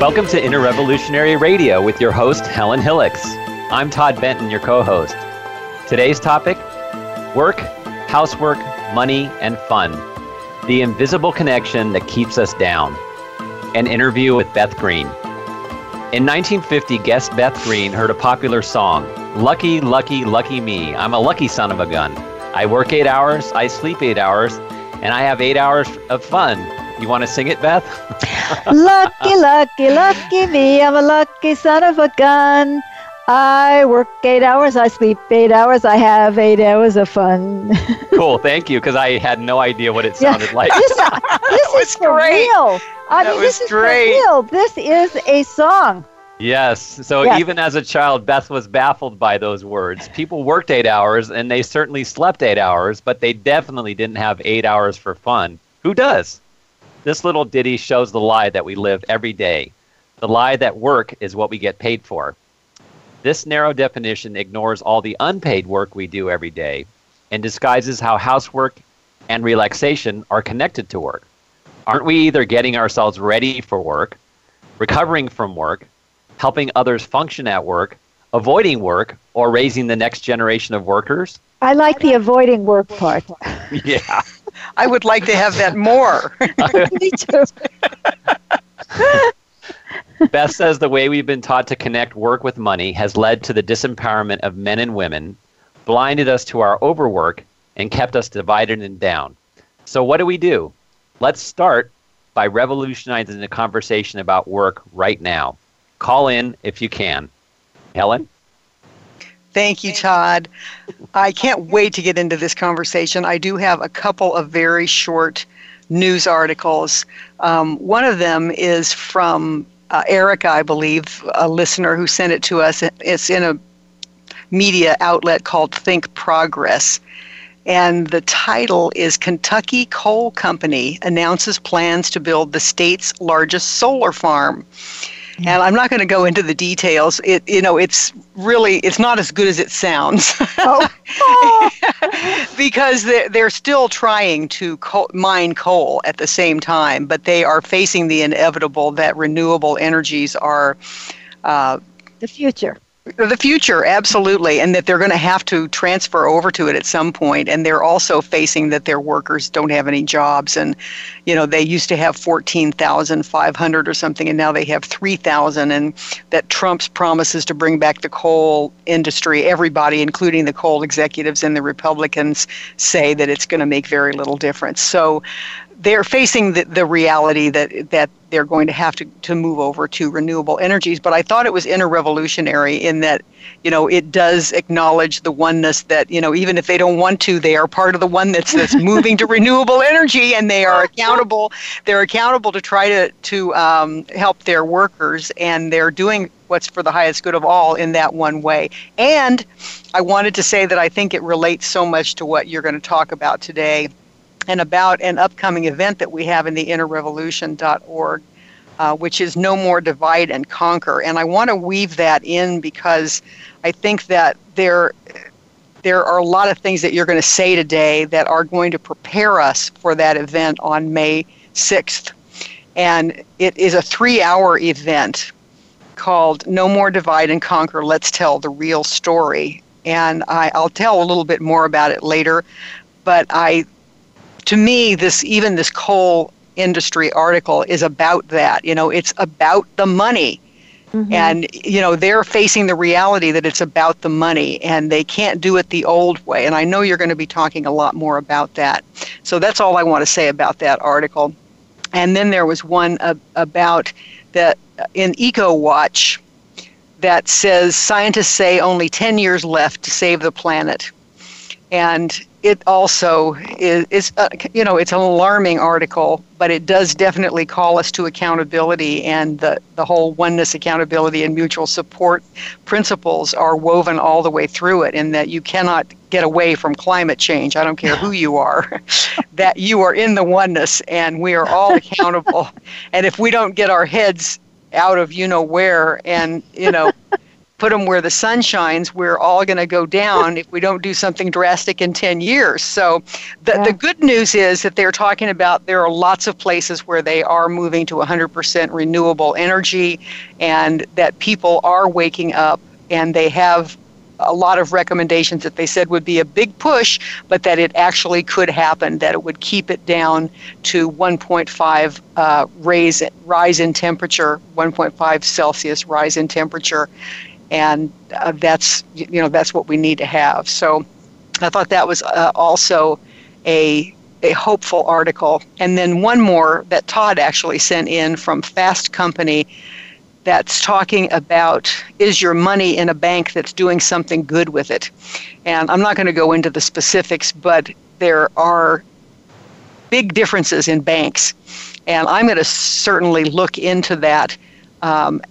Welcome to Inner Revolutionary Radio with your host, Helen Hillocks. I'm Todd Benton, your co host. Today's topic work, housework, money, and fun. The invisible connection that keeps us down. An interview with Beth Green. In 1950, guest Beth Green heard a popular song Lucky, lucky, lucky me. I'm a lucky son of a gun. I work eight hours, I sleep eight hours, and I have eight hours of fun. You want to sing it, Beth? lucky, lucky, lucky me. I'm a lucky son of a gun. I work eight hours, I sleep eight hours, I have eight hours of fun. cool, thank you, because I had no idea what it sounded yeah. like. This, this is for great. real. I that mean, was this great. is for real. This is a song. Yes. So yes. even as a child, Beth was baffled by those words. People worked eight hours and they certainly slept eight hours, but they definitely didn't have eight hours for fun. Who does? This little ditty shows the lie that we live every day the lie that work is what we get paid for. This narrow definition ignores all the unpaid work we do every day and disguises how housework and relaxation are connected to work. Aren't we either getting ourselves ready for work, recovering from work, helping others function at work, avoiding work, or raising the next generation of workers? I like the avoiding work part. yeah. I would like to have that more. Me too. Beth says the way we've been taught to connect work with money has led to the disempowerment of men and women, blinded us to our overwork, and kept us divided and down. So, what do we do? Let's start by revolutionizing the conversation about work right now. Call in if you can. Helen? Thank you, Todd. I can't wait to get into this conversation. I do have a couple of very short news articles. Um, one of them is from uh, Erica, I believe, a listener who sent it to us. It's in a media outlet called Think Progress. And the title is Kentucky Coal Company announces plans to build the state's largest solar farm. And I'm not going to go into the details. It, you know, it's really, it's not as good as it sounds. Oh. because they're, they're still trying to co- mine coal at the same time, but they are facing the inevitable that renewable energies are uh, the future. The future, absolutely, and that they're going to have to transfer over to it at some point, and they're also facing that their workers don't have any jobs, and you know they used to have fourteen thousand five hundred or something, and now they have three thousand, and that Trump's promises to bring back the coal industry, everybody, including the coal executives and the Republicans, say that it's going to make very little difference. So they're facing the, the reality that that they're going to have to, to move over to renewable energies. But I thought it was inter-revolutionary in that, you know, it does acknowledge the oneness that, you know, even if they don't want to, they are part of the one that's, that's moving to renewable energy and they are accountable. They're accountable to try to, to um, help their workers and they're doing what's for the highest good of all in that one way. And I wanted to say that I think it relates so much to what you're going to talk about today and about an upcoming event that we have in the innerrevolution.org, uh, which is No More Divide and Conquer. And I want to weave that in because I think that there, there are a lot of things that you're going to say today that are going to prepare us for that event on May 6th. And it is a three hour event called No More Divide and Conquer Let's Tell the Real Story. And I, I'll tell a little bit more about it later. But I to me, this even this coal industry article is about that. You know, it's about the money. Mm-hmm. And, you know, they're facing the reality that it's about the money and they can't do it the old way. And I know you're going to be talking a lot more about that. So that's all I want to say about that article. And then there was one uh, about that in EcoWatch that says scientists say only 10 years left to save the planet. And it also is, is uh, you know, it's an alarming article, but it does definitely call us to accountability, and the, the whole oneness, accountability, and mutual support principles are woven all the way through it, in that you cannot get away from climate change. I don't care who you are, that you are in the oneness, and we are all accountable. and if we don't get our heads out of you know where and you know put them where the sun shines, we're all going to go down if we don't do something drastic in 10 years. So the, yeah. the good news is that they're talking about there are lots of places where they are moving to 100% renewable energy and that people are waking up and they have a lot of recommendations that they said would be a big push, but that it actually could happen, that it would keep it down to 1.5 uh, raise, rise in temperature, 1.5 Celsius rise in temperature and uh, that's you know that's what we need to have. So I thought that was uh, also a a hopeful article. And then one more that Todd actually sent in from Fast Company that's talking about is your money in a bank that's doing something good with it. And I'm not going to go into the specifics, but there are big differences in banks. And I'm going to certainly look into that um,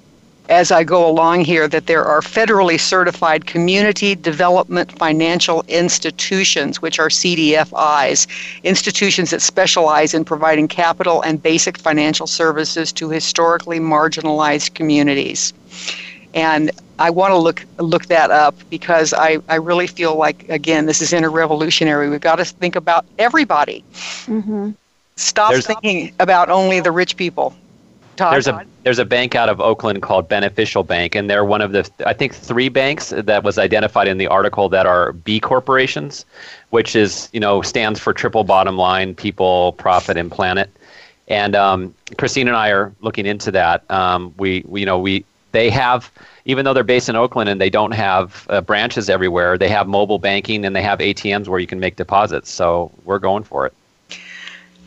as I go along here that there are federally certified community development financial institutions, which are CDFIs, institutions that specialize in providing capital and basic financial services to historically marginalized communities. And I want to look look that up because I, I really feel like again this is interrevolutionary. We've got to think about everybody. Mm-hmm. Stop There's, thinking about only the rich people. Todd, there's a there's a bank out of Oakland called Beneficial Bank, and they're one of the I think three banks that was identified in the article that are B corporations, which is you know stands for triple bottom line: people, profit, and planet. And um, Christine and I are looking into that. Um, we, we you know we they have even though they're based in Oakland and they don't have uh, branches everywhere, they have mobile banking and they have ATMs where you can make deposits. So we're going for it.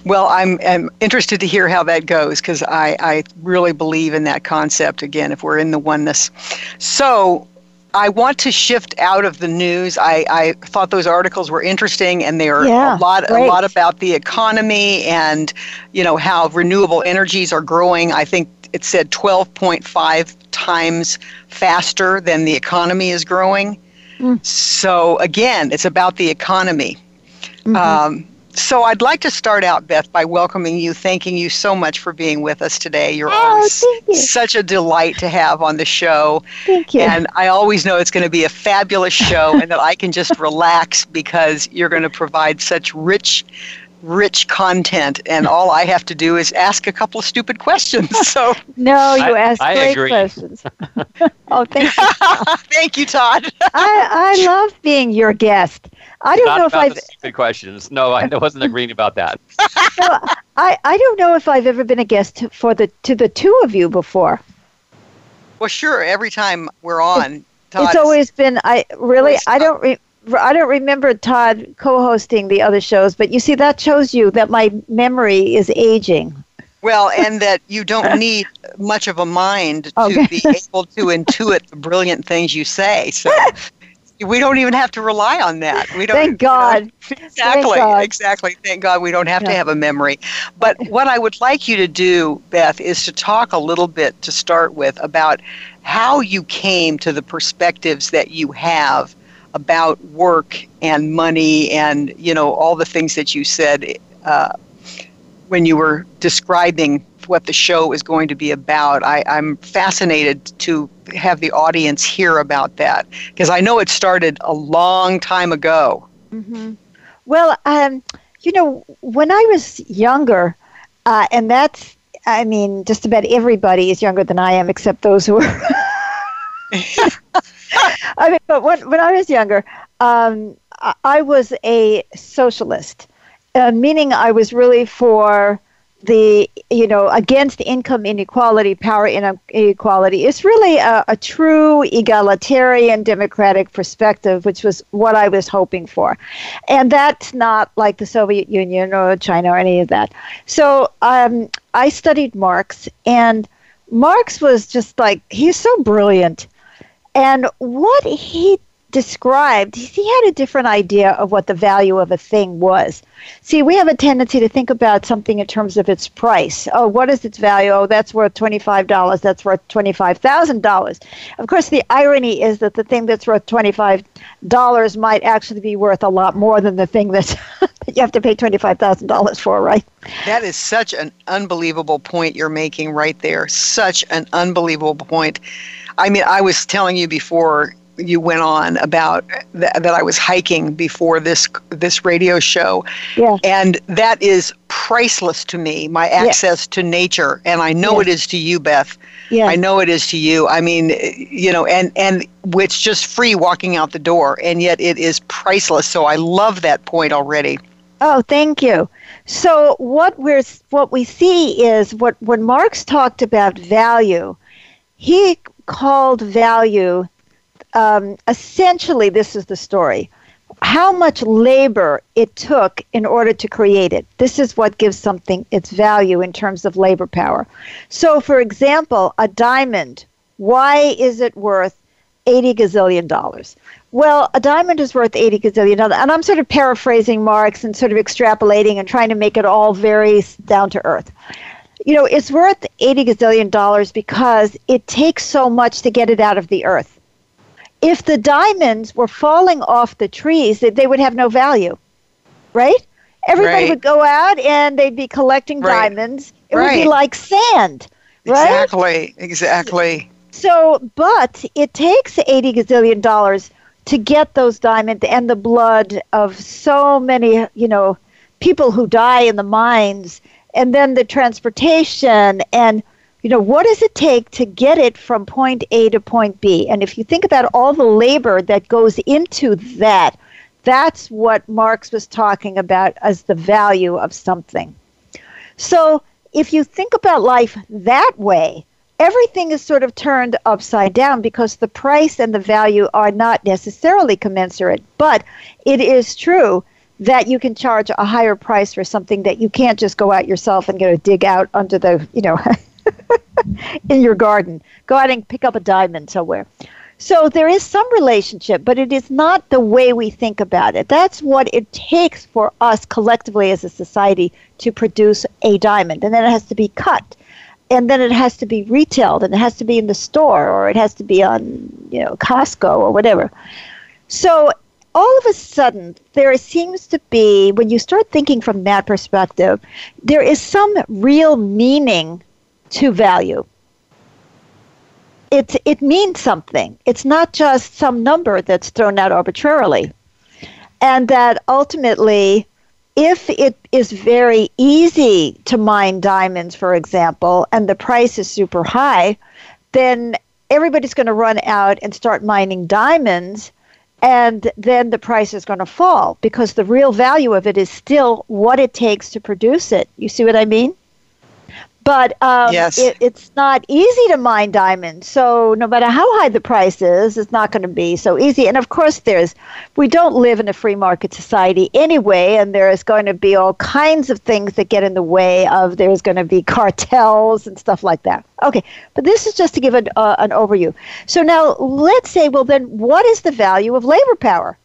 Well, I'm, I'm interested to hear how that goes because I, I really believe in that concept again, if we're in the oneness. So, I want to shift out of the news. I, I thought those articles were interesting, and they are yeah, a lot great. a lot about the economy and you know how renewable energies are growing. I think it said 12.5 times faster than the economy is growing. Mm. So again, it's about the economy. Mm-hmm. Um, so I'd like to start out, Beth, by welcoming you, thanking you so much for being with us today. You're oh, always you. such a delight to have on the show. Thank you. And I always know it's going to be a fabulous show and that I can just relax because you're going to provide such rich rich content and all I have to do is ask a couple of stupid questions. So No, you I, ask I great agree. questions. oh, thank you. thank you, Todd. I, I love being your guest. I don't Not know if I've stupid questions. No, I wasn't agreeing about that. no, I, I don't know if I've ever been a guest for the to the two of you before. Well, sure. Every time we're on, Todd it's always been. I really. I don't. Re, I don't remember Todd co-hosting the other shows, but you see, that shows you that my memory is aging. Well, and that you don't need much of a mind to be able to intuit the brilliant things you say. So we don't even have to rely on that. We don't. Thank God. You know, exactly. Thank God. Exactly. Thank God we don't have yeah. to have a memory. But what I would like you to do, Beth, is to talk a little bit to start with about how you came to the perspectives that you have about work and money and you know all the things that you said uh, when you were describing what the show is going to be about. I, I'm fascinated to have the audience hear about that because I know it started a long time ago. Mm-hmm. Well, um, you know, when I was younger, uh, and that's, I mean, just about everybody is younger than I am except those who are. I mean, but when, when I was younger, um, I, I was a socialist, uh, meaning I was really for the you know against income inequality power inequality it's really a, a, true egalitarian democratic perspective which was what i was hoping for. And that's not like the soviet union or china or any of that. So um, i studied marx and marx was just like he's so brilliant. And what he described, he had a different idea of what the value of a thing was. See, we have a tendency to think about something in terms of its price. Oh, what is its value? Oh, that's worth $25. That's worth $25,000. Of course, the irony is that the thing that's worth $25 might actually be worth a lot more than the thing that's that you have to pay $25,000 for, right? That is such an unbelievable point you're making right there. Such an unbelievable point. I mean, I was telling you before you went on about th- that I was hiking before this this radio show, yeah. and that is priceless to me. My access yeah. to nature, and I know it is to you, Beth. Yeah. I know it is to you. I mean, you know, and and it's just free walking out the door, and yet it is priceless. So I love that point already. Oh, thank you. So what we're what we see is what when Marx talked about value, he called value um, essentially, this is the story how much labor it took in order to create it. This is what gives something its value in terms of labor power. So, for example, a diamond, why is it worth 80 gazillion dollars? Well, a diamond is worth 80 gazillion dollars. And I'm sort of paraphrasing Marx and sort of extrapolating and trying to make it all very down to earth. You know, it's worth 80 gazillion dollars because it takes so much to get it out of the earth if the diamonds were falling off the trees, they, they would have no value, right? Everybody right. would go out and they'd be collecting right. diamonds. It right. would be like sand, right? Exactly, exactly. So, but it takes 80 gazillion dollars to get those diamonds and the blood of so many, you know, people who die in the mines, and then the transportation and you know, what does it take to get it from point A to point B? And if you think about all the labor that goes into that, that's what Marx was talking about as the value of something. So if you think about life that way, everything is sort of turned upside down because the price and the value are not necessarily commensurate. But it is true that you can charge a higher price for something that you can't just go out yourself and go dig out under the, you know, in your garden. Go out and pick up a diamond somewhere. So there is some relationship, but it is not the way we think about it. That's what it takes for us collectively as a society to produce a diamond. And then it has to be cut. And then it has to be retailed and it has to be in the store or it has to be on, you know, Costco or whatever. So all of a sudden, there seems to be, when you start thinking from that perspective, there is some real meaning to value. It, it means something. It's not just some number that's thrown out arbitrarily. And that ultimately, if it is very easy to mine diamonds, for example, and the price is super high, then everybody's going to run out and start mining diamonds and then the price is going to fall because the real value of it is still what it takes to produce it. You see what I mean? But um, yes. it, it's not easy to mine diamonds. So no matter how high the price is, it's not going to be so easy. And of course, there's we don't live in a free market society anyway, and there is going to be all kinds of things that get in the way of. There's going to be cartels and stuff like that. Okay, but this is just to give an, uh, an overview. So now let's say, well, then what is the value of labor power?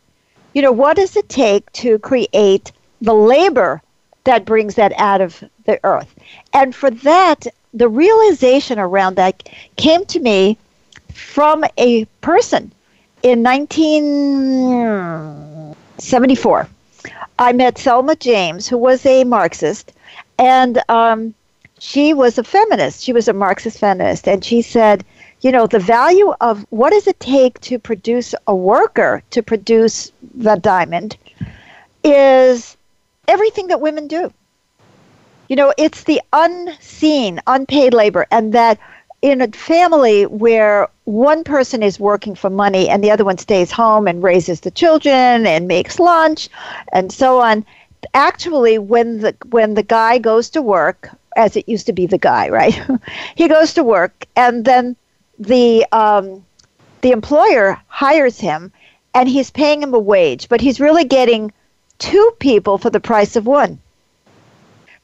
You know, what does it take to create the labor that brings that out of the earth. And for that, the realization around that came to me from a person in 1974. I met Selma James, who was a Marxist, and um, she was a feminist. She was a Marxist feminist, and she said, you know, the value of what does it take to produce a worker to produce the diamond is everything that women do. You know, it's the unseen, unpaid labor, and that in a family where one person is working for money and the other one stays home and raises the children and makes lunch and so on actually when the when the guy goes to work as it used to be the guy right? He goes to work and then the um, the employer hires him and he's paying him a wage but he's really getting two people for the price of one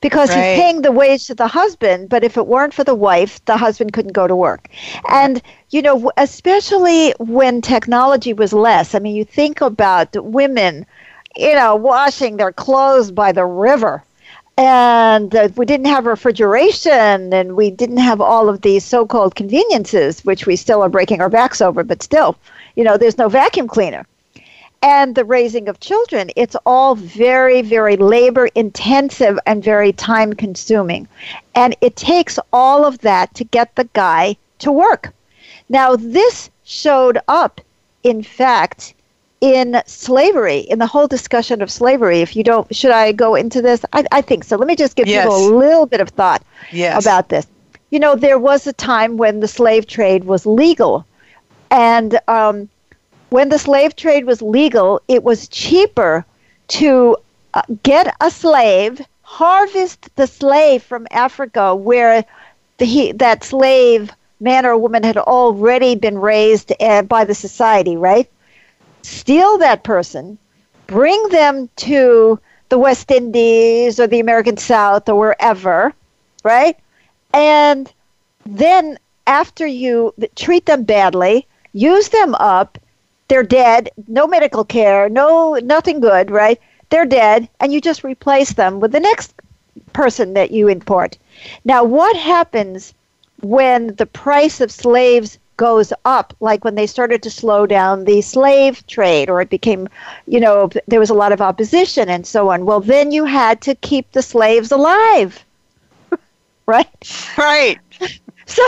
because right. he's paying the wage to the husband but if it weren't for the wife the husband couldn't go to work. And you know especially when technology was less i mean you think about women you know washing their clothes by the river. And uh, we didn't have refrigeration and we didn't have all of these so-called conveniences which we still are breaking our backs over but still you know there's no vacuum cleaner and the raising of children. It's all very, very labor intensive and very time consuming. And it takes all of that to get the guy to work. Now, this showed up, in fact, in slavery, in the whole discussion of slavery. If you don't, should I go into this? I, I think so. Let me just give yes. people a little bit of thought yes. about this. You know, there was a time when the slave trade was legal. And um, when the slave trade was legal, it was cheaper to uh, get a slave, harvest the slave from Africa, where the, he, that slave man or woman had already been raised uh, by the society, right? Steal that person, bring them to the West Indies or the American South or wherever, right? And then after you treat them badly, use them up, they're dead, no medical care, no nothing good, right? They're dead, and you just replace them with the next person that you import. Now, what happens when the price of slaves goes up, like when they started to slow down the slave trade, or it became, you know, there was a lot of opposition and so on. Well, then you had to keep the slaves alive, right? Right. So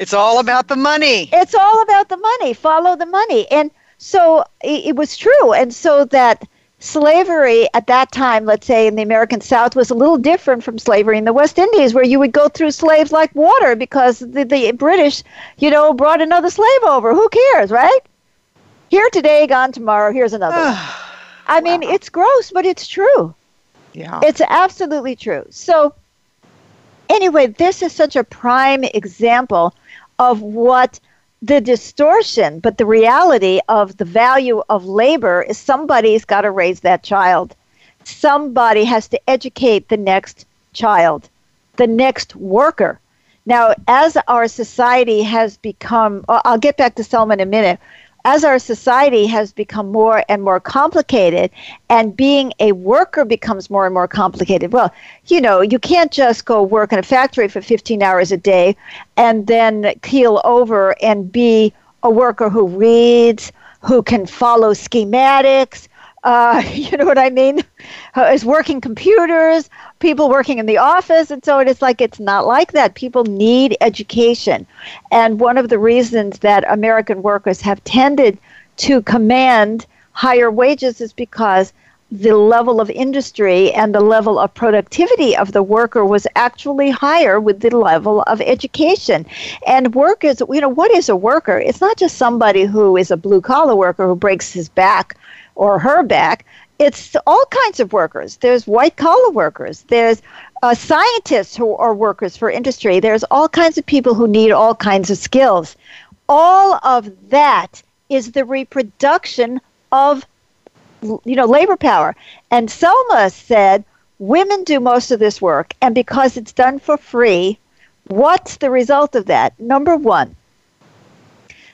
it's all about the money. It's all about the money. Follow the money. And so it, it was true. And so that slavery at that time, let's say in the American South, was a little different from slavery in the West Indies, where you would go through slaves like water because the, the British, you know, brought another slave over. Who cares, right? Here today, gone tomorrow. Here's another. I mean, it's gross, but it's true. Yeah. It's absolutely true. So, anyway, this is such a prime example of what the distortion, but the reality of the value of labor is somebody's got to raise that child. Somebody has to educate the next child, the next worker. Now, as our society has become, I'll get back to Selma in a minute as our society has become more and more complicated and being a worker becomes more and more complicated well you know you can't just go work in a factory for 15 hours a day and then keel over and be a worker who reads who can follow schematics uh, you know what I mean? Is working computers, people working in the office, and so it is like it's not like that. People need education, and one of the reasons that American workers have tended to command higher wages is because the level of industry and the level of productivity of the worker was actually higher with the level of education. And workers, you know, what is a worker? It's not just somebody who is a blue collar worker who breaks his back or her back. It's all kinds of workers. There's white collar workers. There's uh, scientists who are workers for industry. There's all kinds of people who need all kinds of skills. All of that is the reproduction of you know labor power. And Selma said women do most of this work, and because it's done for free, what's the result of that? Number one,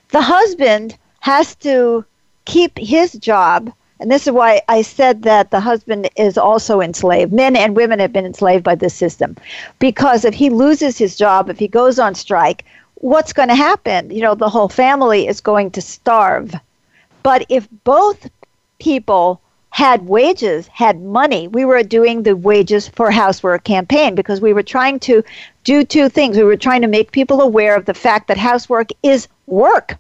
the husband has to keep his job. And this is why I said that the husband is also enslaved. Men and women have been enslaved by this system. Because if he loses his job, if he goes on strike, what's going to happen? You know, the whole family is going to starve. But if both people had wages, had money, we were doing the wages for housework campaign because we were trying to do two things. We were trying to make people aware of the fact that housework is work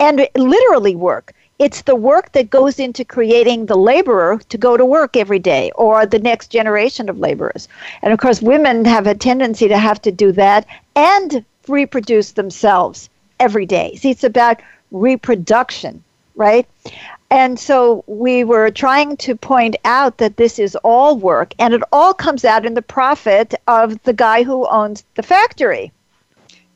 and literally work. It's the work that goes into creating the laborer to go to work every day or the next generation of laborers. And of course, women have a tendency to have to do that and reproduce themselves every day. See, it's about reproduction, right? And so we were trying to point out that this is all work and it all comes out in the profit of the guy who owns the factory.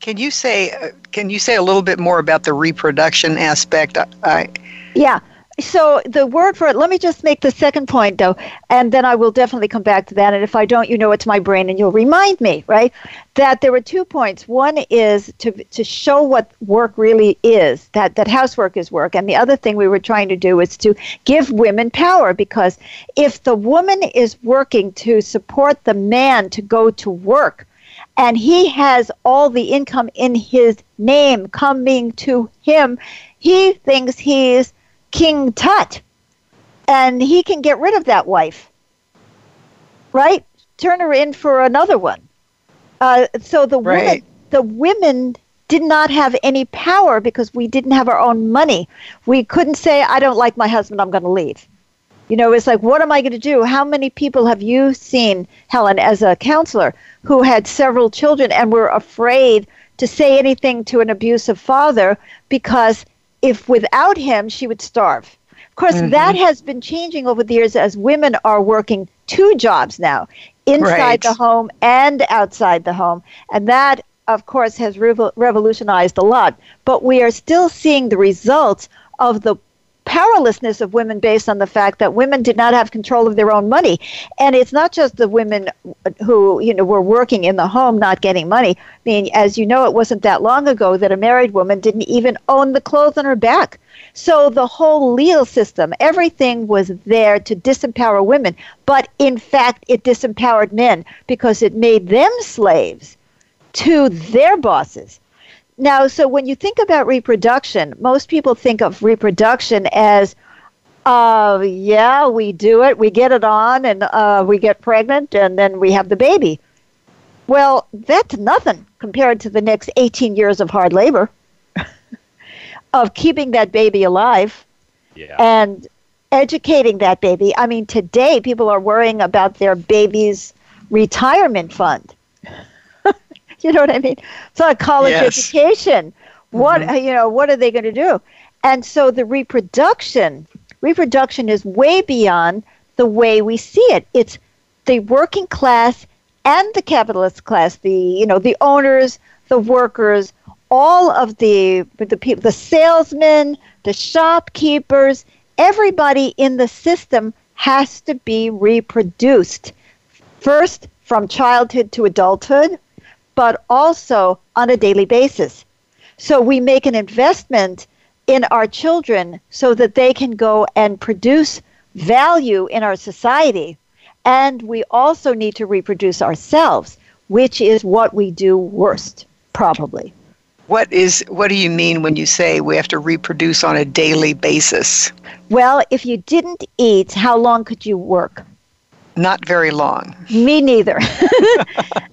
Can you say uh, can you say a little bit more about the reproduction aspect? I, yeah. So the word for it, let me just make the second point though, and then I will definitely come back to that. And if I don't, you know it's my brain and you'll remind me, right? That there were two points. One is to to show what work really is, that, that housework is work. And the other thing we were trying to do is to give women power because if the woman is working to support the man to go to work, and he has all the income in his name coming to him, he thinks he's King Tut, and he can get rid of that wife, right? Turn her in for another one. Uh, so the right. women, the women did not have any power because we didn't have our own money. We couldn't say, "I don't like my husband. I'm going to leave." You know, it's like, what am I going to do? How many people have you seen, Helen, as a counselor, who had several children and were afraid to say anything to an abusive father because if without him, she would starve? Of course, mm-hmm. that has been changing over the years as women are working two jobs now inside right. the home and outside the home. And that, of course, has revolutionized a lot. But we are still seeing the results of the powerlessness of women based on the fact that women did not have control of their own money. And it's not just the women who you know were working in the home not getting money. I mean as you know it wasn't that long ago that a married woman didn't even own the clothes on her back. So the whole legal system everything was there to disempower women. But in fact it disempowered men because it made them slaves to their bosses now, so when you think about reproduction, most people think of reproduction as, uh, yeah, we do it, we get it on, and uh, we get pregnant, and then we have the baby. Well, that's nothing compared to the next 18 years of hard labor, of keeping that baby alive, yeah. and educating that baby. I mean, today people are worrying about their baby's retirement fund you know what I mean? It's not college yes. education. What mm-hmm. you know? What are they going to do? And so the reproduction, reproduction is way beyond the way we see it. It's the working class and the capitalist class, the you know the owners, the workers, all of the the people, the salesmen, the shopkeepers, everybody in the system has to be reproduced. First, from childhood to adulthood, but also on a daily basis. So we make an investment in our children so that they can go and produce value in our society. And we also need to reproduce ourselves, which is what we do worst, probably. What is what do you mean when you say we have to reproduce on a daily basis? Well, if you didn't eat, how long could you work? Not very long. Me neither.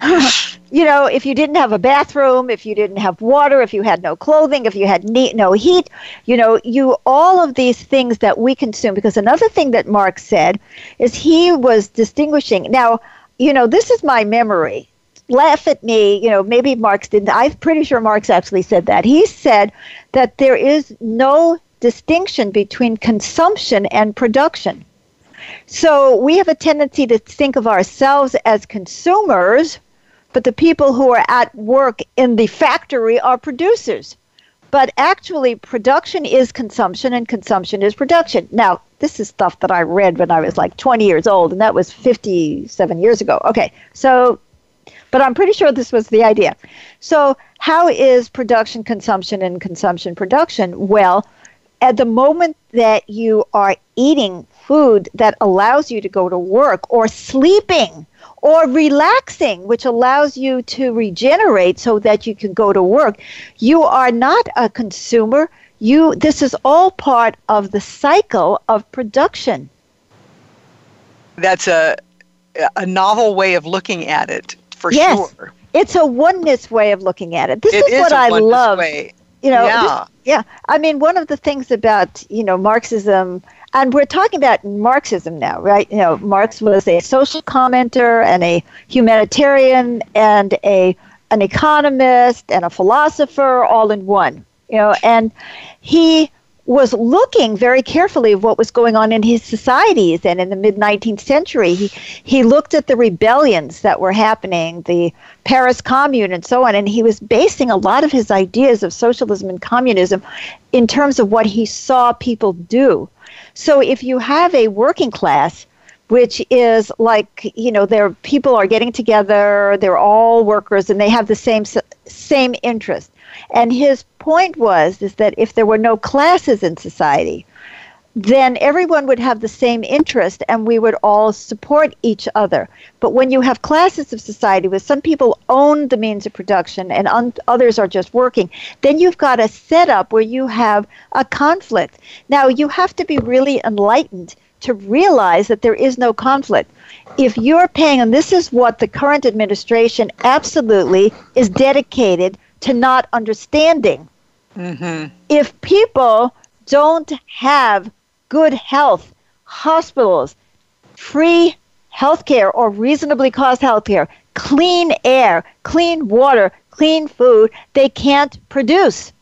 you know, if you didn't have a bathroom, if you didn't have water, if you had no clothing, if you had no heat, you know, you all of these things that we consume. Because another thing that Marx said is he was distinguishing. Now, you know, this is my memory. Laugh at me, you know, maybe Marx didn't. I'm pretty sure Marx actually said that. He said that there is no distinction between consumption and production. So we have a tendency to think of ourselves as consumers, but the people who are at work in the factory are producers. But actually, production is consumption and consumption is production. Now, this is stuff that I read when I was like 20 years old, and that was 57 years ago. Okay, so, but I'm pretty sure this was the idea. So, how is production consumption and consumption production? Well, at the moment that you are eating food that allows you to go to work or sleeping or relaxing, which allows you to regenerate so that you can go to work. You are not a consumer. You this is all part of the cycle of production. That's a a novel way of looking at it for yes. sure. It's a oneness way of looking at it. This it is, is what I love. Way. You know, yeah. This, yeah. I mean, one of the things about, you know, Marxism and we're talking about Marxism now, right? You know, Marx was a social commenter and a humanitarian and a an economist and a philosopher all in one. You know, and he was looking very carefully at what was going on in his societies and in the mid 19th century he he looked at the rebellions that were happening the Paris commune and so on and he was basing a lot of his ideas of socialism and communism in terms of what he saw people do so if you have a working class, which is like you know, their people are getting together, they're all workers, and they have the same same interest. And his point was is that if there were no classes in society, then everyone would have the same interest and we would all support each other. But when you have classes of society where some people own the means of production and un- others are just working, then you've got a setup where you have a conflict. Now, you have to be really enlightened to realize that there is no conflict. If you're paying, and this is what the current administration absolutely is dedicated to not understanding. Mm-hmm. If people don't have good health, hospitals, free health care or reasonably cost health care, clean air, clean water, clean food, they can't produce.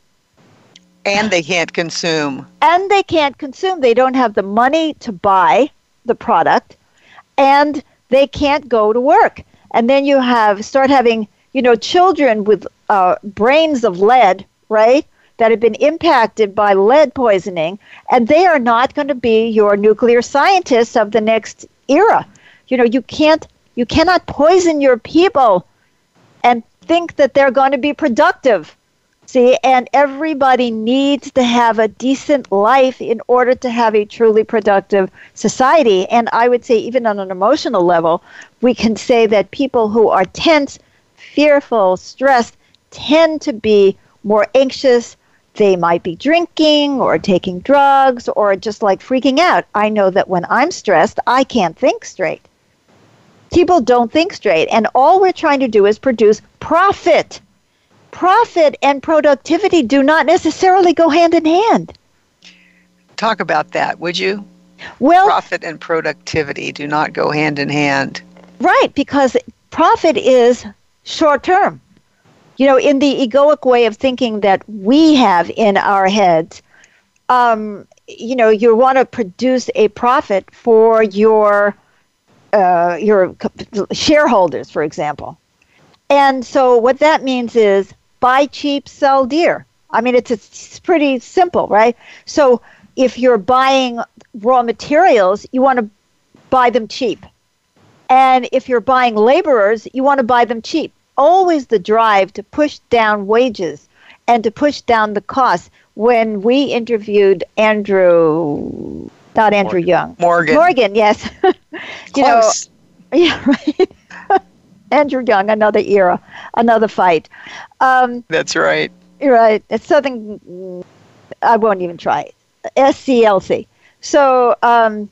And they can't consume. And they can't consume. They don't have the money to buy the product and they can't go to work. And then you have start having, you know, children with uh, brains of lead, right? That have been impacted by lead poisoning, and they are not going to be your nuclear scientists of the next era. You know, you can't you cannot poison your people and think that they're going to be productive. See, and everybody needs to have a decent life in order to have a truly productive society. And I would say, even on an emotional level, we can say that people who are tense, fearful, stressed tend to be more anxious, they might be drinking or taking drugs or just like freaking out. I know that when I'm stressed, I can't think straight. People don't think straight. And all we're trying to do is produce profit. Profit and productivity do not necessarily go hand in hand. Talk about that, would you? Well, profit and productivity do not go hand in hand. Right, because profit is short term you know, in the egoic way of thinking that we have in our heads, um, you know, you want to produce a profit for your uh, your shareholders, for example. And so what that means is buy cheap, sell dear. I mean, it's, it's pretty simple, right? So if you're buying raw materials, you want to buy them cheap. And if you're buying laborers, you want to buy them cheap always the drive to push down wages and to push down the costs. When we interviewed Andrew, not Andrew Morgan. Young, Morgan, Morgan, yes, you know, yeah, right. Andrew Young, another era, another fight. Um, That's right. Right. It's something I won't even try. SCLC. So um,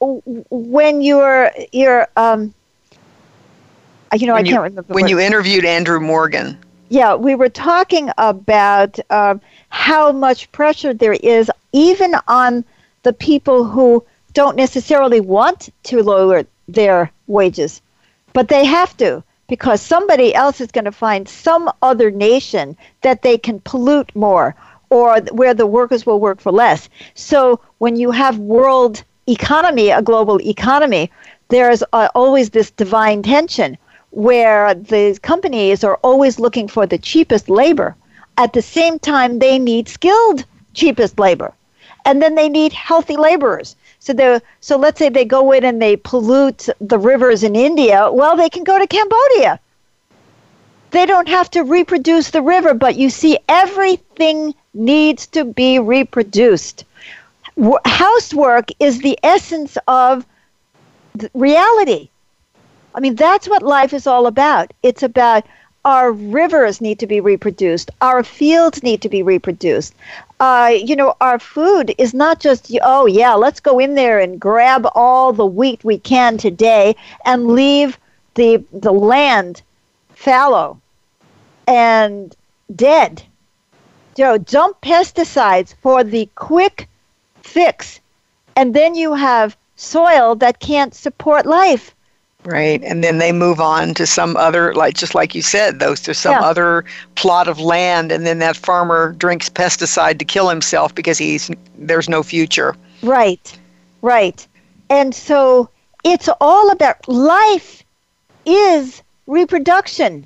when you're you're um, you know, when I can't remember. When you interviewed Andrew Morgan. Yeah, we were talking about uh, how much pressure there is, even on the people who don't necessarily want to lower their wages, but they have to because somebody else is going to find some other nation that they can pollute more or where the workers will work for less. So when you have world economy, a global economy, there's uh, always this divine tension where the companies are always looking for the cheapest labor. At the same time, they need skilled cheapest labor. And then they need healthy laborers. So so let's say they go in and they pollute the rivers in India. Well, they can go to Cambodia. They don't have to reproduce the river, but you see everything needs to be reproduced. Housework is the essence of reality. I mean, that's what life is all about. It's about our rivers need to be reproduced, our fields need to be reproduced. Uh, you know, our food is not just, oh, yeah, let's go in there and grab all the wheat we can today and leave the, the land fallow and dead. You know, dump pesticides for the quick fix, and then you have soil that can't support life. Right. And then they move on to some other, like just like you said, those to some yeah. other plot of land, and then that farmer drinks pesticide to kill himself because he's there's no future. Right. Right. And so it's all about life is reproduction.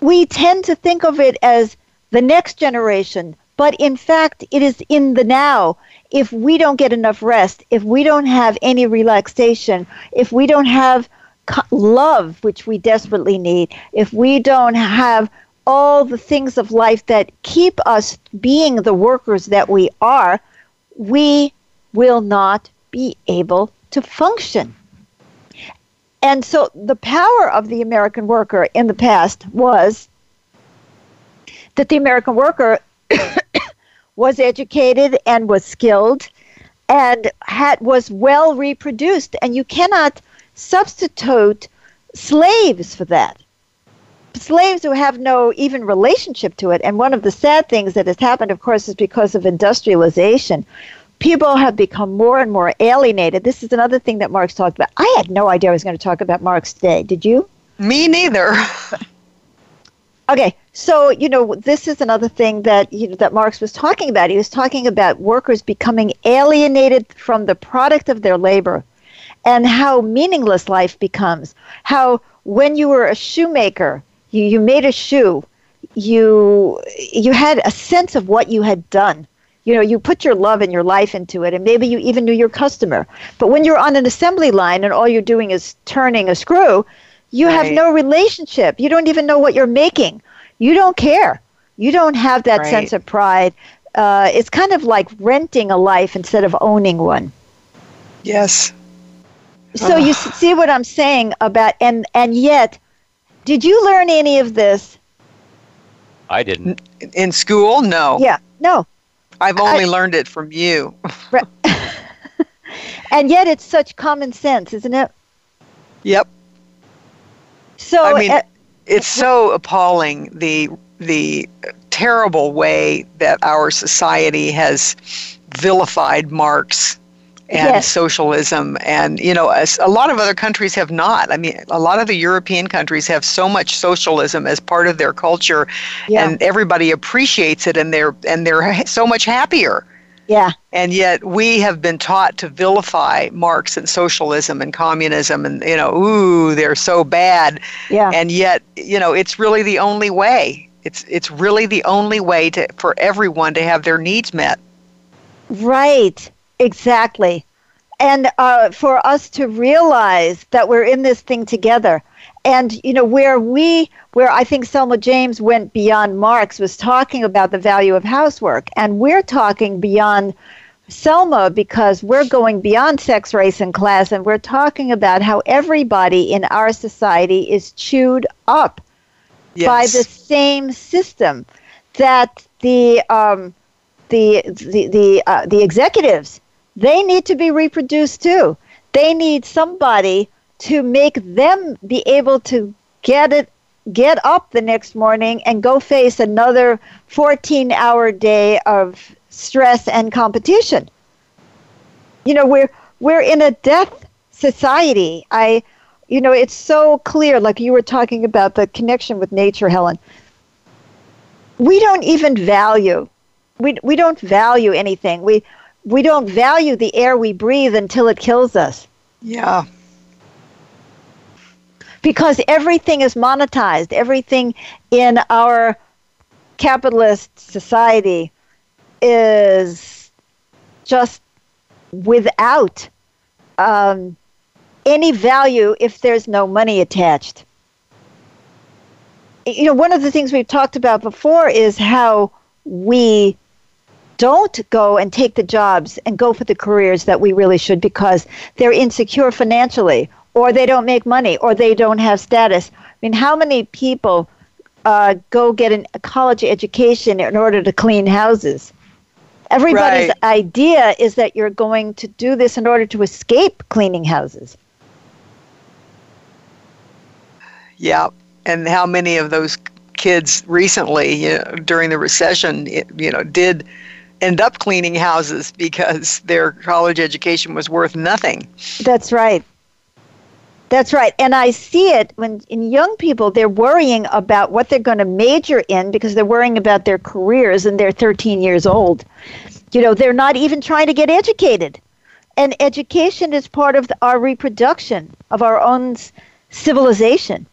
We tend to think of it as the next generation, but in fact, it is in the now if we don't get enough rest, if we don't have any relaxation, if we don't have love, which we desperately need, if we don't have all the things of life that keep us being the workers that we are, we will not be able to function. And so the power of the American worker in the past was that the American worker was educated and was skilled and had was well reproduced. And you cannot substitute slaves for that. Slaves who have no even relationship to it. And one of the sad things that has happened of course is because of industrialization. People have become more and more alienated. This is another thing that marx talked about. I had no idea i was going to talk about marx today. Did you? Me neither okay so you know this is another thing that you know, that marx was talking about. He was talking about workers becoming alienated from the product of their labor and how meaningless life becomes. How when you were a shoemaker you, you made a shoe you you had a sense of what you had done. You know you put your love and your life into it and maybe you even knew your customer. But when you're on an assembly line and all you're doing is turning a screw you right. have no relationship you don't even know what you're making you don't care you don't have that right. sense of pride uh, it's kind of like renting a life instead of owning one yes so you see what i'm saying about and and yet did you learn any of this? I didn't. In school? No. Yeah, no. I've only I, learned it from you. right. and yet it's such common sense, isn't it? Yep. So I mean, uh, it's so appalling the the terrible way that our society has vilified Marx and yes. socialism and you know a, a, lot of other countries have not i mean a lot of the european countries have so much socialism as part of their culture yeah. and everybody appreciates it and they're and they're so much happier yeah. And yet we have been taught to vilify marx and socialism and communism and you know ooh they're so bad. Yeah. And yet you know it's really the only way. It's it's really the only way to for everyone to have their needs met. Right. Exactly. And uh, for us to realize that we're in this thing together. And, you know, where we, where I think Selma James went beyond Marx was talking about the value of housework. And we're talking beyond Selma because we're going beyond sex, race, and class. And we're talking about how everybody in our society is chewed up yes. by the same system that the, um, the, the, the, uh, the executives they need to be reproduced too. They need somebody to make them be able to get it get up the next morning and go face another 14 hour day of stress and competition. You know, we're we're in a death society. I you know, it's so clear like you were talking about the connection with nature, Helen. We don't even value we we don't value anything. We we don't value the air we breathe until it kills us. Yeah. Because everything is monetized. Everything in our capitalist society is just without um, any value if there's no money attached. You know, one of the things we've talked about before is how we don't go and take the jobs and go for the careers that we really should because they're insecure financially or they don't make money or they don't have status. I mean, how many people uh, go get an, a college education in order to clean houses? Everybody's right. idea is that you're going to do this in order to escape cleaning houses. Yeah, and how many of those kids recently you know, during the recession, you know, did end up cleaning houses because their college education was worth nothing. That's right. That's right. And I see it when in young people, they're worrying about what they're going to major in because they're worrying about their careers and they're 13 years old. You know, they're not even trying to get educated. And education is part of our reproduction of our own civilization.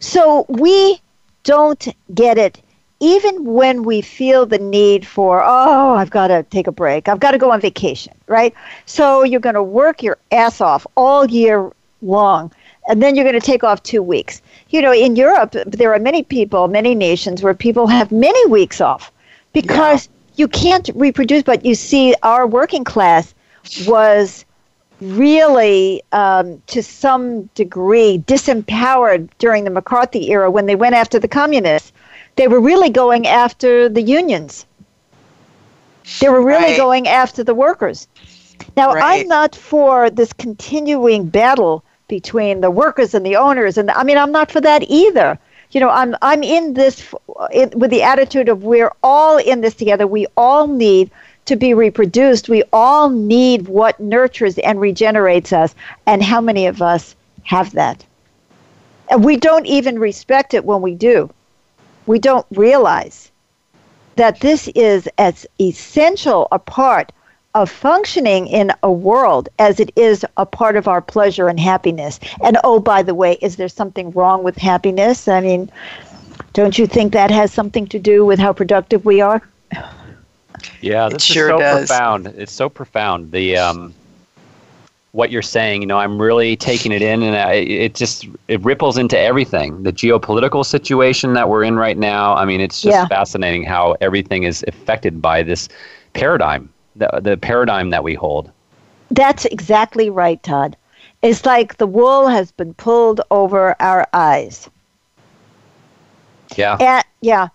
So we don't get it even when we feel the need for, oh, I've got to take a break, I've got to go on vacation, right? So you're going to work your ass off all year long, and then you're going to take off two weeks. You know, in Europe, there are many people, many nations where people have many weeks off because you can't reproduce, but you see, our working class was really, um, to some degree, disempowered during the McCarthy era when they went after the communists. They were really going after the unions. They were really Right. going after the workers. Now, Right. I'm not for this continuing battle between the workers and the owners, and I mean, I'm not for that either. You know, I'm I'm in this f- in, with the attitude of we're all in this together. We all need to be reproduced. We all need what nurtures and regenerates us. And how many of us have that? And we don't even respect it when we do. We don't realize that this is as essential a part of functioning in a world as it is a part of our pleasure and happiness. And oh, by the way, is there something wrong with happiness? I mean, don't you think that has something to do with how productive we are? Yeah, It this sure is so does. profound. It's so profound. The um, what you're saying, you know, I'm really taking it in, and I, it just it ripples into everything. The geopolitical situation that we're in right now. I mean, it's just Yeah. fascinating how everything is affected by this paradigm, the the paradigm that we hold. That's exactly right, Todd. It's like the wool has been pulled over our eyes. Yeah, And, yeah.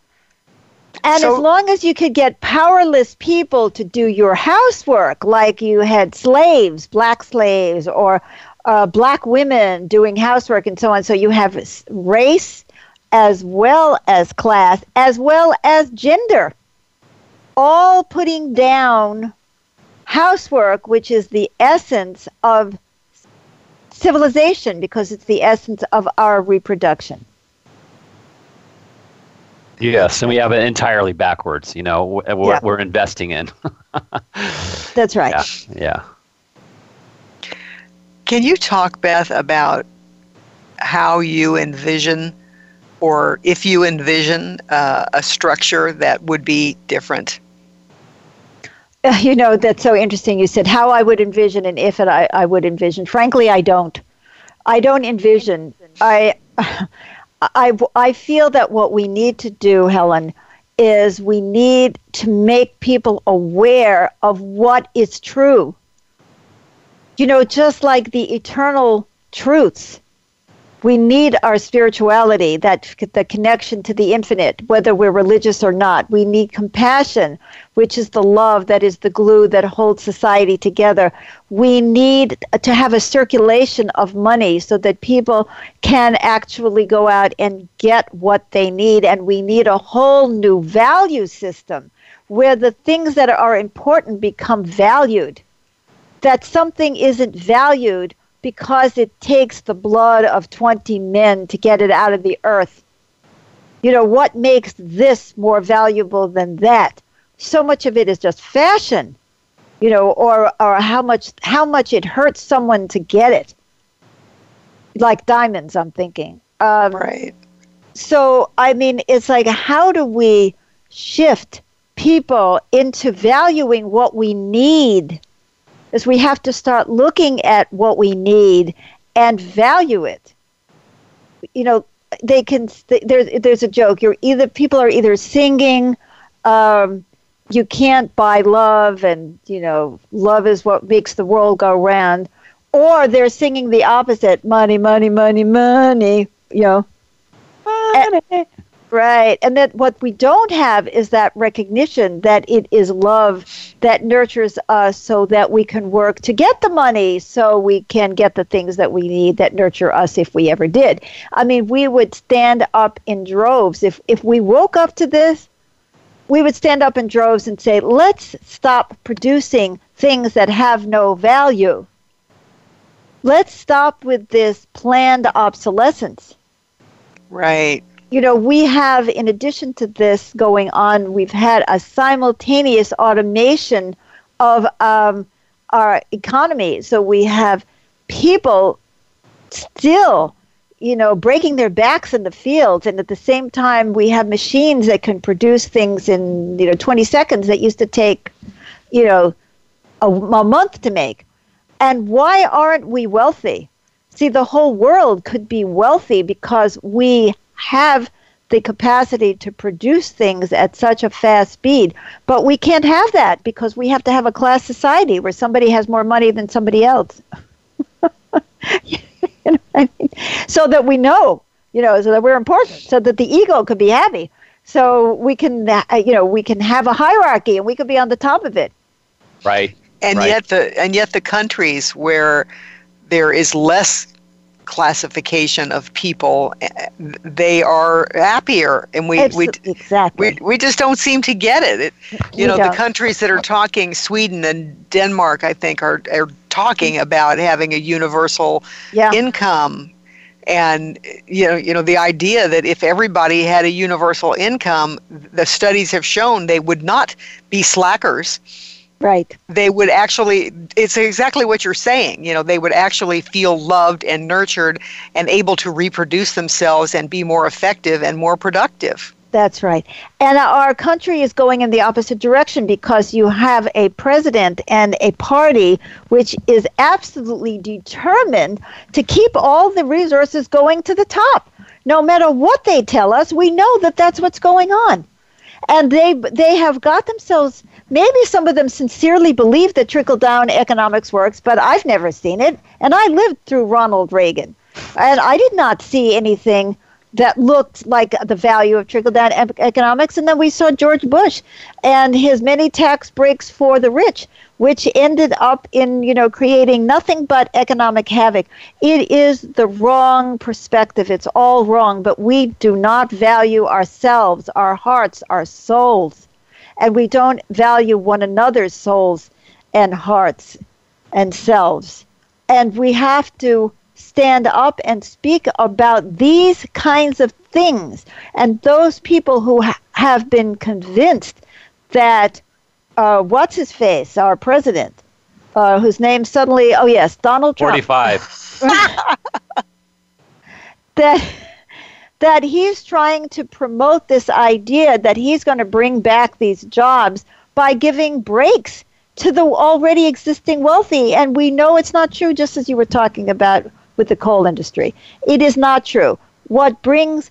And So- as long as you could get powerless people to do your housework, like you had slaves, black slaves, or uh, black women doing housework and so on, so you have race as well as class, as well as gender, all putting down housework, which is the essence of civilization because it's the essence of our reproduction. Yes, and we have it entirely backwards. You know, wh- what Yeah. we're investing in. That's right. yeah, yeah. Can you talk, Beth, about how you envision, or if you envision, uh, a structure that would be different? Uh, You know, that's so interesting. You said how I would envision and if it I, I would envision. Frankly, I don't. I don't envision. I, I, I feel that what we need to do, Helen, is we need to make people aware of what is true. You know, just like the eternal truths we need our spirituality, that the connection to the infinite, whether we're religious or not. We need compassion, which is the love that is the glue that holds society together. We need to have a circulation of money so that people can actually go out and get what they need. And we need a whole new value system where the things that are important become valued. That something isn't valued because it takes the blood of 20 men to get it out of the earth. You know, what makes this more valuable than that? So much of it is just fashion, you know, or, or how much how much it hurts someone to get it. Like diamonds, I'm thinking. Um, Right. so, I mean, it's like, how do we shift people into valuing what we need? Is we have to start looking at what we need and value it. You know, they can. There's there's a joke. You're either people are either singing, um, you can't buy love, and you know, love is what makes the world go round, or they're singing the opposite, money, money, money, money. You know, Money. Right. And that what we don't have is that recognition that it is love that nurtures us so that we can work to get the money so we can get the things that we need that nurture us if we ever did. I mean, we would stand up in droves. If if we woke up to this, we would stand up in droves and say, let's stop producing things that have no value. Let's stop with this planned obsolescence Right. you know, we have, in addition to this going on, we've had a simultaneous automation of um, our economy. So we have people still, you know, breaking their backs in the fields, and at the same time, we have machines that can produce things in, you know, 20 seconds that used to take, you know, a, a month to make. And why aren't we wealthy? See, the whole world could be wealthy because we have the capacity to produce things at such a fast speed. But we can't have that because we have to have a class society where somebody has more money than somebody else. you know I mean? So that we know, you know, so that we're important, so that the ego could be happy. So we can, uh, you know, we can have a hierarchy and we could be on the top of it. Right. And right. yet the and yet the countries where there is less classification of people eh, they are happier and we we exactly we, we just don't seem to get it, it you we know don't. the countries that are talking sweden and denmark i think are are talking about having a universal yeah. income and you know you know the idea that if everybody had a universal income the studies have shown they would not be slackers Right. They would actually, it's exactly what you're saying. You know, they would actually feel loved and nurtured and able to reproduce themselves and be more effective and more productive. That's right. And our country is going in the opposite direction because you have a president and a party which is absolutely determined to keep all the resources going to the top. No matter what they tell us, we know that that's what's going on. And they they have got themselves maybe some of them sincerely believe that trickle down economics works, but I've never seen it. And I lived through Ronald Reagan, and I did not see anything that looked like the value of trickle down economics. And then we saw George Bush and his many tax breaks for the rich, which ended up in, you know, creating nothing but economic havoc. It is the wrong perspective. It's all wrong, but we do not value ourselves, our hearts, our souls and we don't value one another's souls and hearts and selves. And we have to stand up and speak about these kinds of things. And those people who ha- have been convinced that uh, what's his face, our president, uh, whose name suddenly, oh yes, Donald Trump. 45. that that he's trying to promote this idea that he's going to bring back these jobs by giving breaks to the already existing wealthy. And we know it's not true, just as you were talking about with the coal industry. It is not true. What brings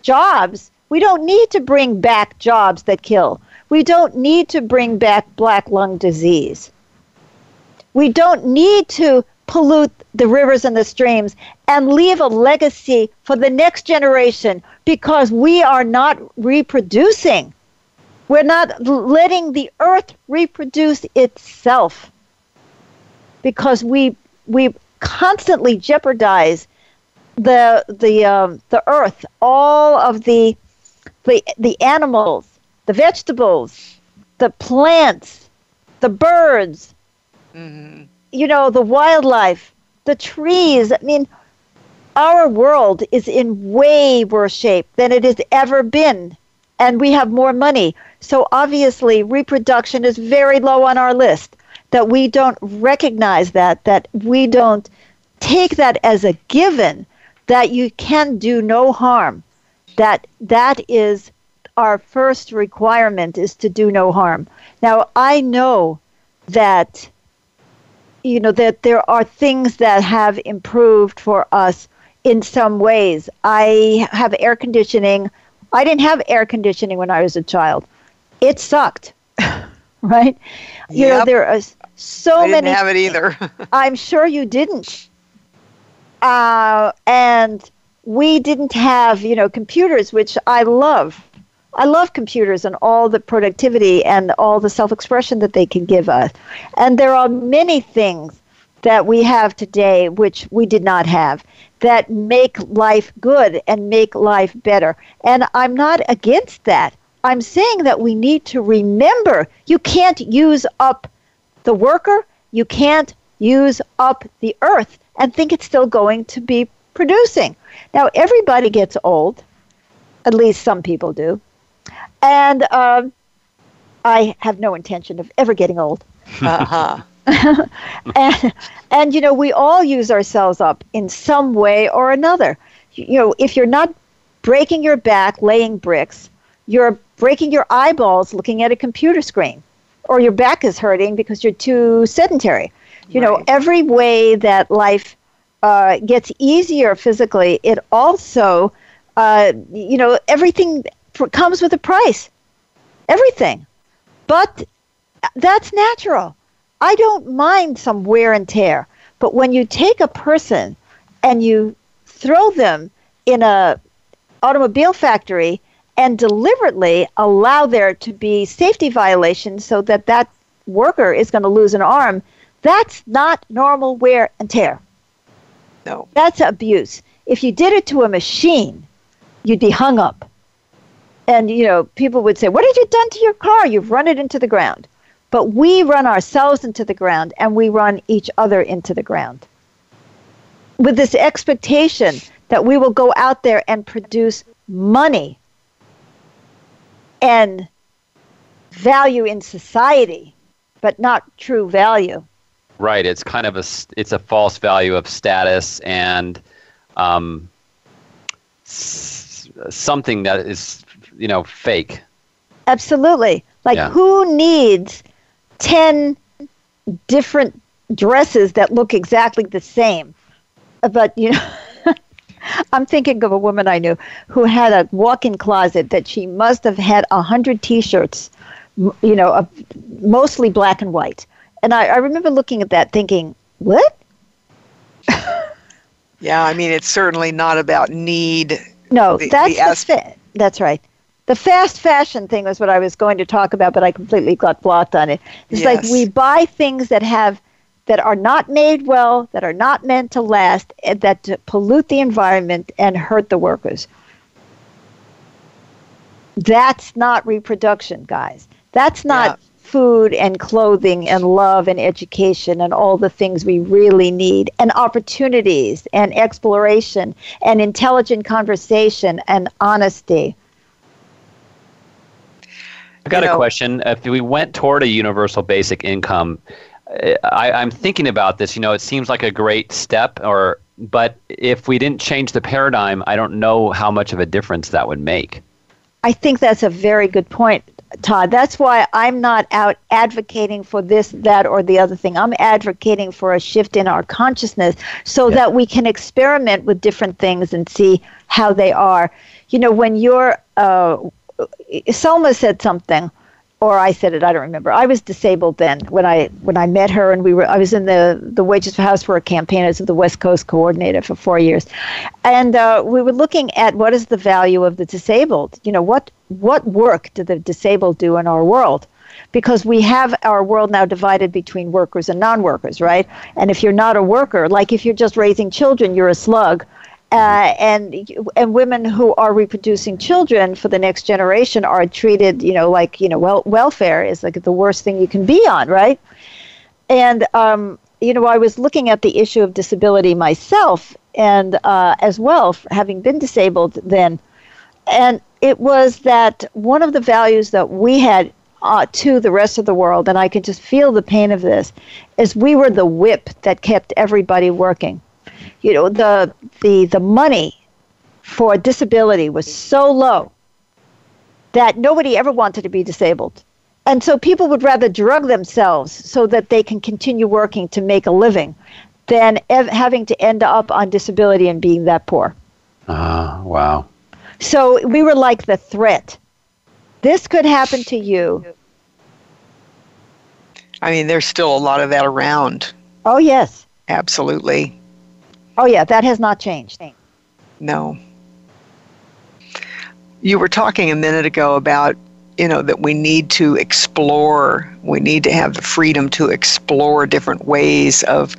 jobs, we don't need to bring back jobs that kill. We don't need to bring back black lung disease. We don't need to pollute the rivers and the streams and leave a legacy for the next generation because we are not reproducing. We're not letting the earth reproduce itself because we we constantly jeopardize the the um, the earth, all of the the the animals, the vegetables, the plants, the birds. Mm-hmm you know, the wildlife, the trees. I mean, our world is in way worse shape than it has ever been, and we have more money. So obviously, reproduction is very low on our list. That we don't recognize that, that we don't take that as a given, that you can do no harm. That that is our first requirement is to do no harm. Now I know that you know that there are things that have improved for us in some ways. I have air conditioning. I didn't have air conditioning when I was a child. It sucked, right? Yep. You know there are so many. I didn't have it either. I'm sure you didn't. Uh, and we didn't have, you know, computers, which I love. I love computers and all the productivity and all the self expression that they can give us. And there are many things that we have today which we did not have that make life good and make life better. And I'm not against that. I'm saying that we need to remember you can't use up the worker, you can't use up the earth and think it's still going to be producing. Now, everybody gets old, at least some people do. And um, I have no intention of ever getting old. Uh-huh. and, and, you know, we all use ourselves up in some way or another. You know, if you're not breaking your back laying bricks, you're breaking your eyeballs looking at a computer screen, or your back is hurting because you're too sedentary. You right. know, every way that life uh, gets easier physically, it also Uh, you know, everything comes with a price. Everything. But that's natural. I don't mind some wear and tear. But when you take a person and you throw them in a automobile factory and deliberately allow there to be safety violations so that that worker is going to lose an arm, that's not normal wear and tear. No. That's abuse. If you did it to a machine, you'd be hung up. And, you know, people would say, What have you done to your car? You've run it into the ground. But we run ourselves into the ground and we run each other into the ground. With this expectation that we will go out there and produce money and value in society, but not true value. Right. It's kind of a it's a false value of status and um, s- something that is you know fake. Absolutely. Like yeah. who needs ten different dresses that look exactly the same? But you know. I'm thinking of a woman I knew who had a walk-in closet that she must have had a hundred T-shirts, you know, uh, mostly black and white. And I, I remember looking at that, thinking, "What?" yeah, I mean, it's certainly not about need. No, the, that's the as- fa- that's right. The fast fashion thing was what I was going to talk about, but I completely got blocked on it. It's yes. like we buy things that have that are not made well, that are not meant to last, that pollute the environment and hurt the workers. That's not reproduction, guys. That's not yeah. food and clothing and love and education and all the things we really need, and opportunities and exploration and intelligent conversation and honesty. I've got you know, a question. If we went toward a universal basic income, I, I'm thinking about this. You know, it seems like a great step, or but if we didn't change the paradigm, I don't know how much of a difference that would make. I think that's a very good point, Todd. That's why I'm not out advocating for this, that, or the other thing. I'm advocating for a shift in our consciousness so yeah. that we can experiment with different things and see how they are. You know, when you're, uh, Selma said something or I said it. I don't remember. I was disabled then when I when I met her, and we were. I was in the the Wages for House Work campaign as the West Coast coordinator for four years, and uh, we were looking at what is the value of the disabled. You know, what what work do the disabled do in our world? Because we have our world now divided between workers and non-workers, right? And if you're not a worker, like if you're just raising children, you're a slug uh, and and women who are reproducing children for the next generation are treated, you know, like you know, well, welfare is like the worst thing you can be on, right? And um, you know, I was looking at the issue of disability myself, and uh, as well, having been disabled then, and it was that one of the values that we had uh, to the rest of the world, and I could just feel the pain of this, is we were the whip that kept everybody working you know the the the money for disability was so low that nobody ever wanted to be disabled. And so people would rather drug themselves so that they can continue working to make a living than ev- having to end up on disability and being that poor. Ah, uh, wow. So we were like the threat. This could happen to you. I mean, there's still a lot of that around. Oh, yes. Absolutely. Oh, yeah, that has not changed. No. You were talking a minute ago about, you know, that we need to explore, we need to have the freedom to explore different ways of,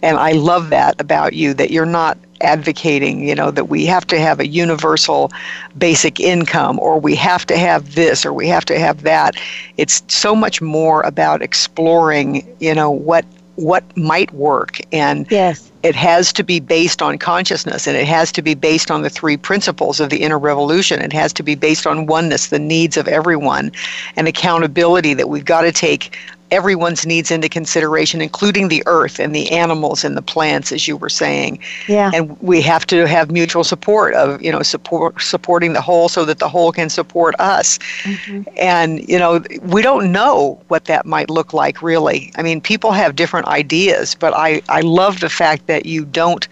and I love that about you, that you're not advocating, you know, that we have to have a universal basic income or we have to have this or we have to have that. It's so much more about exploring, you know, what what might work and yes. It has to be based on consciousness and it has to be based on the three principles of the inner revolution. It has to be based on oneness the needs of everyone and accountability that we've got to take everyone's needs into consideration, including the earth and the animals and the plants, as you were saying. Yeah. And we have to have mutual support of, you know, support supporting the whole so that the whole can support us. Mm-hmm. And, you know, we don't know what that might look like really. I mean, people have different ideas, but I, I love the fact that you don't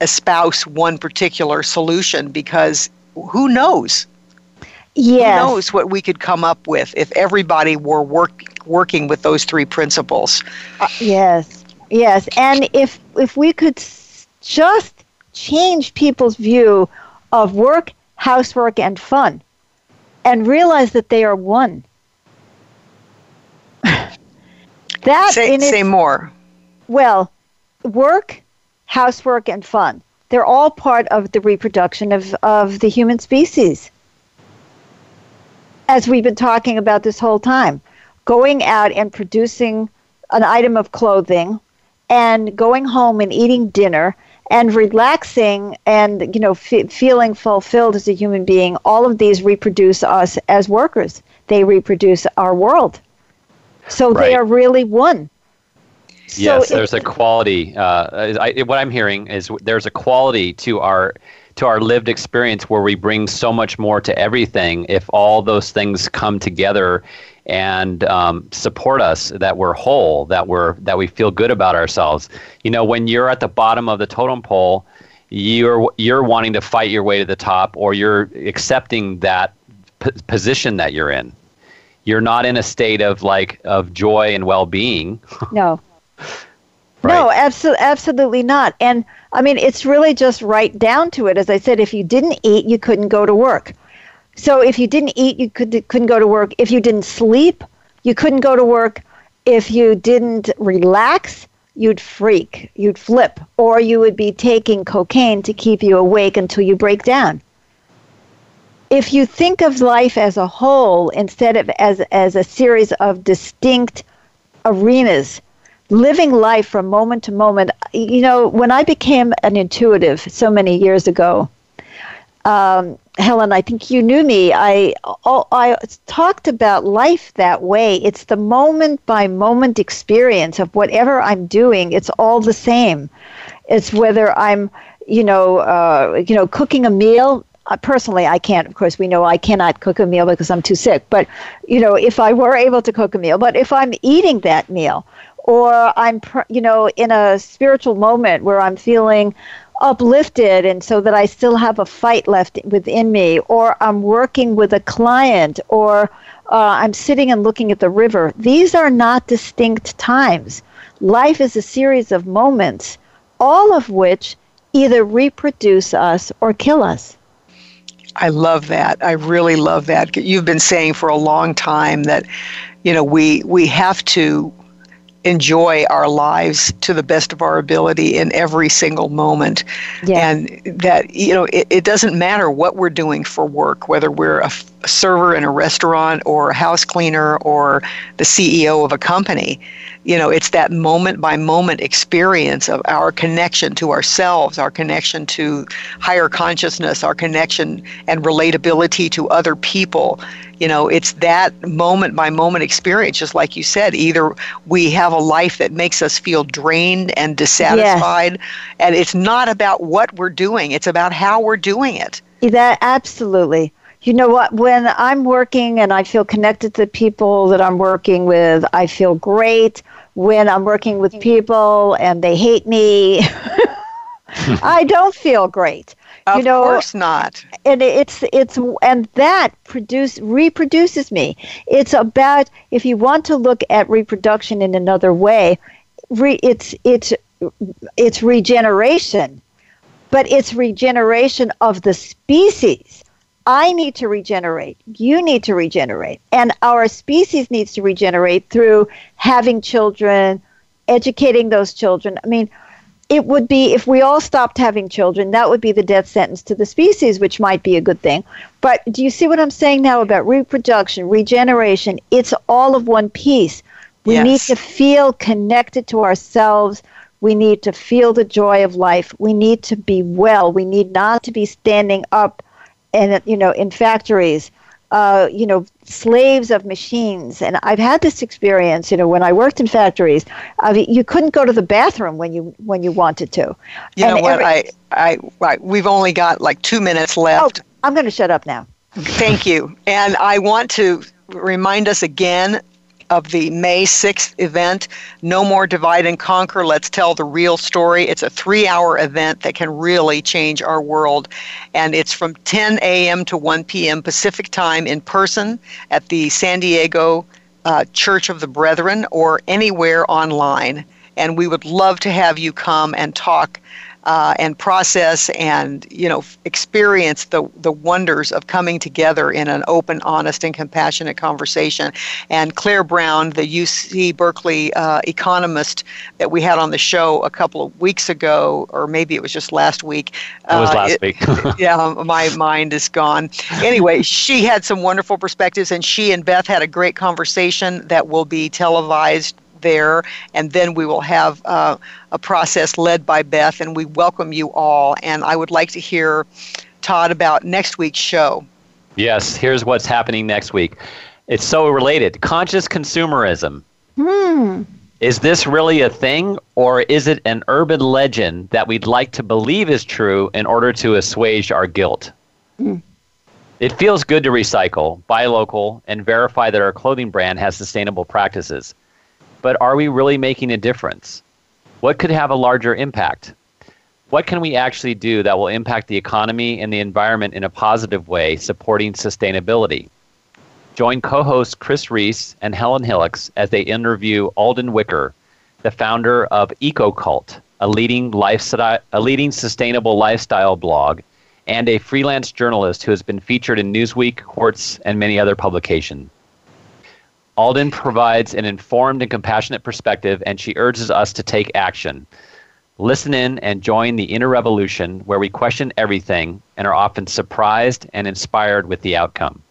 espouse one particular solution because who knows? Yes. Who knows what we could come up with if everybody were work, working with those three principles? Uh, yes, yes, and if if we could just change people's view of work, housework, and fun, and realize that they are one. that say, say more. well, work, housework, and fun. They're all part of the reproduction of, of the human species. As we've been talking about this whole time, going out and producing an item of clothing and going home and eating dinner and relaxing and you know f- feeling fulfilled as a human being all of these reproduce us as workers they reproduce our world so Right. they are really one so yes, there's a quality. Uh, I, what I'm hearing is there's a quality to our to our lived experience where we bring so much more to everything. If all those things come together and um, support us, that we're whole, that we're that we feel good about ourselves. You know, when you're at the bottom of the totem pole, you're you're wanting to fight your way to the top, or you're accepting that p- position that you're in. You're not in a state of like of joy and well-being. no Right. No, absolutely, absolutely not. And I mean, it's really just right down to it. As I said, if you didn't eat, you couldn't go to work. So if you didn't eat, you could couldn't go to work. If you didn't sleep, you couldn't go to work. If you didn't relax, you'd freak, you'd flip, or you would be taking cocaine to keep you awake until you break down. If you think of life as a whole instead of as as a series of distinct arenas, living life from moment to moment. You know, when I became an intuitive so many years ago, um, Helen, I think you knew me. I I talked about life that way. It's the moment by moment experience of whatever I'm doing. It's all the same. It's whether I'm, you know, uh, you know, cooking a meal. Uh, personally, I can't. Of course, we know I cannot cook a meal because I'm too sick. But you know, if I were able to cook a meal, but if I'm eating that meal, or I'm, you know, in a spiritual moment where I'm feeling uplifted and so that I still have a fight left within me, or I'm working with a client, or uh, I'm sitting and looking at the river. These are not distinct times. Life is a series of moments, all of which either reproduce us or kill us. I love that. I really love that. You've been saying for a long time that, you know, we we have to enjoy our lives to the best of our ability in every single moment. Yeah. And that, you know, it, it doesn't matter what we're doing for work, whether we're a, server in a restaurant or a house cleaner or the CEO of a company. You know, it's that moment by moment experience of our connection to ourselves, our connection to higher consciousness, our connection and relatability to other people. You know, it's that moment by moment experience, just like you said. Either we have a life that makes us feel drained and dissatisfied, and it's not about what we're doing, it's about how we're doing it. That absolutely. You know what? When I'm working and I feel connected to the people that I'm working with, I feel great. When I'm working with people and they hate me, I don't feel great. Of you know, course not. and it's it's and that produce reproduces me. It's about if you want to look at reproduction in another way, re, it's it's it's regeneration, but it's regeneration of the species. I need to regenerate. You need to regenerate, and our species needs to regenerate through having children, educating those children. I mean it would be if we all stopped having children that would be the death sentence to the species which might be a good thing. But do you see what i'm saying now about reproduction regeneration? It's all of one piece. We Yes. need to feel connected to ourselves. We need to feel the joy of life. We need to be well. We need not to be standing up and you know in factories uh, you know, slaves of machines. And I've had this experience, you know, when I worked in factories, uh, you couldn't go to the bathroom when you when you wanted to. You And know what? every- I, I, right. We've only got like two minutes oh, left. I'm going to shut up now. Thank you. And I want to remind us again of the May 6th event, No More Divide and Conquer, Let's Tell the Real Story. It's a three hour event that can really change our world. And it's from 10 a.m. to 1 p.m. Pacific time in person at the San Diego uh, Church of the Brethren or anywhere online. And we would love to have you come and talk uh, and process and you know experience the the wonders of coming together in an open, honest, and compassionate conversation. And Clair Brown, the UC Berkeley uh, economist that we had on the show a couple of weeks ago, or maybe it was just last week. It was uh, last it, week. yeah, my mind is gone. Anyway, she had some wonderful perspectives, and she and Beth had a great conversation that will be televised there, and then we will have uh, a process led by Beth, and we welcome you all. And I would like to hear, Todd, about next week's show. Yes, here's what's happening next week. It's so related conscious consumerism. Hmm. Is this really a thing, or is it an urban legend that we'd like to believe is true in order to assuage our guilt? Hmm. It feels good to recycle, buy local, and verify that our clothing brand has sustainable practices but are we really making a difference? What could have a larger impact? What can we actually do that will impact the economy and the environment in a positive way, supporting sustainability? Join co hosts Chris Reese and Helen Hillocks as they interview Alden Wicker, the founder of EcoCult, a leading, lifestyle, a leading sustainable lifestyle blog, and a freelance journalist who has been featured in Newsweek, Quartz, and many other publications. Alden provides an informed and compassionate perspective, and she urges us to take action. Listen in and join the inner revolution where we question everything and are often surprised and inspired with the outcome.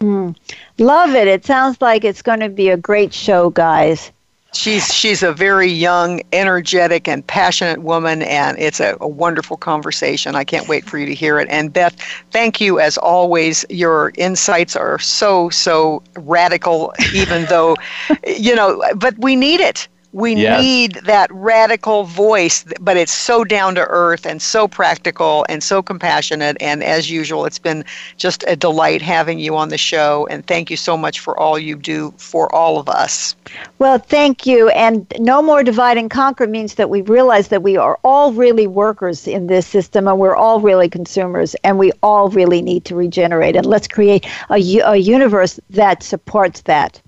Mm. Love it. It sounds like it's going to be a great show, guys she's she's a very young, energetic, and passionate woman, and it's a, a, wonderful conversation. I can't wait for you to hear it. And Beth, thank you as always. Your insights are so so radical, even though you know, but we need it. We yes. need that radical voice, but it's so down to earth and so practical and so compassionate. And as usual, it's been just a delight having you on the show. And thank you so much for all you do for all of us. Well, thank you. And no more divide and conquer means that we realize that we are all really workers in this system and we're all really consumers and we all really need to regenerate. And let's create a, a universe that supports that.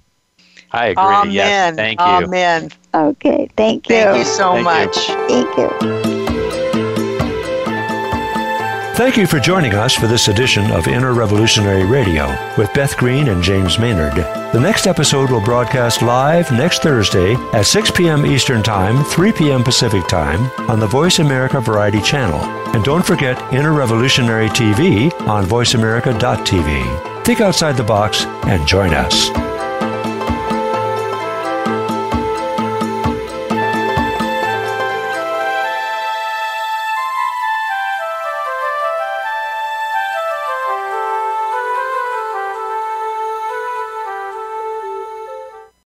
I agree. Amen. Yes. Thank you. Amen. Okay. Thank you. Thank you so thank much. You. Thank you. Thank you for joining us for this edition of Inner Revolutionary Radio with Beth Green and James Maynard. The next episode will broadcast live next Thursday at 6 p.m. Eastern Time, 3 p.m. Pacific Time on the Voice America Variety Channel. And don't forget Inner Revolutionary TV on voiceamerica.tv. Think outside the box and join us.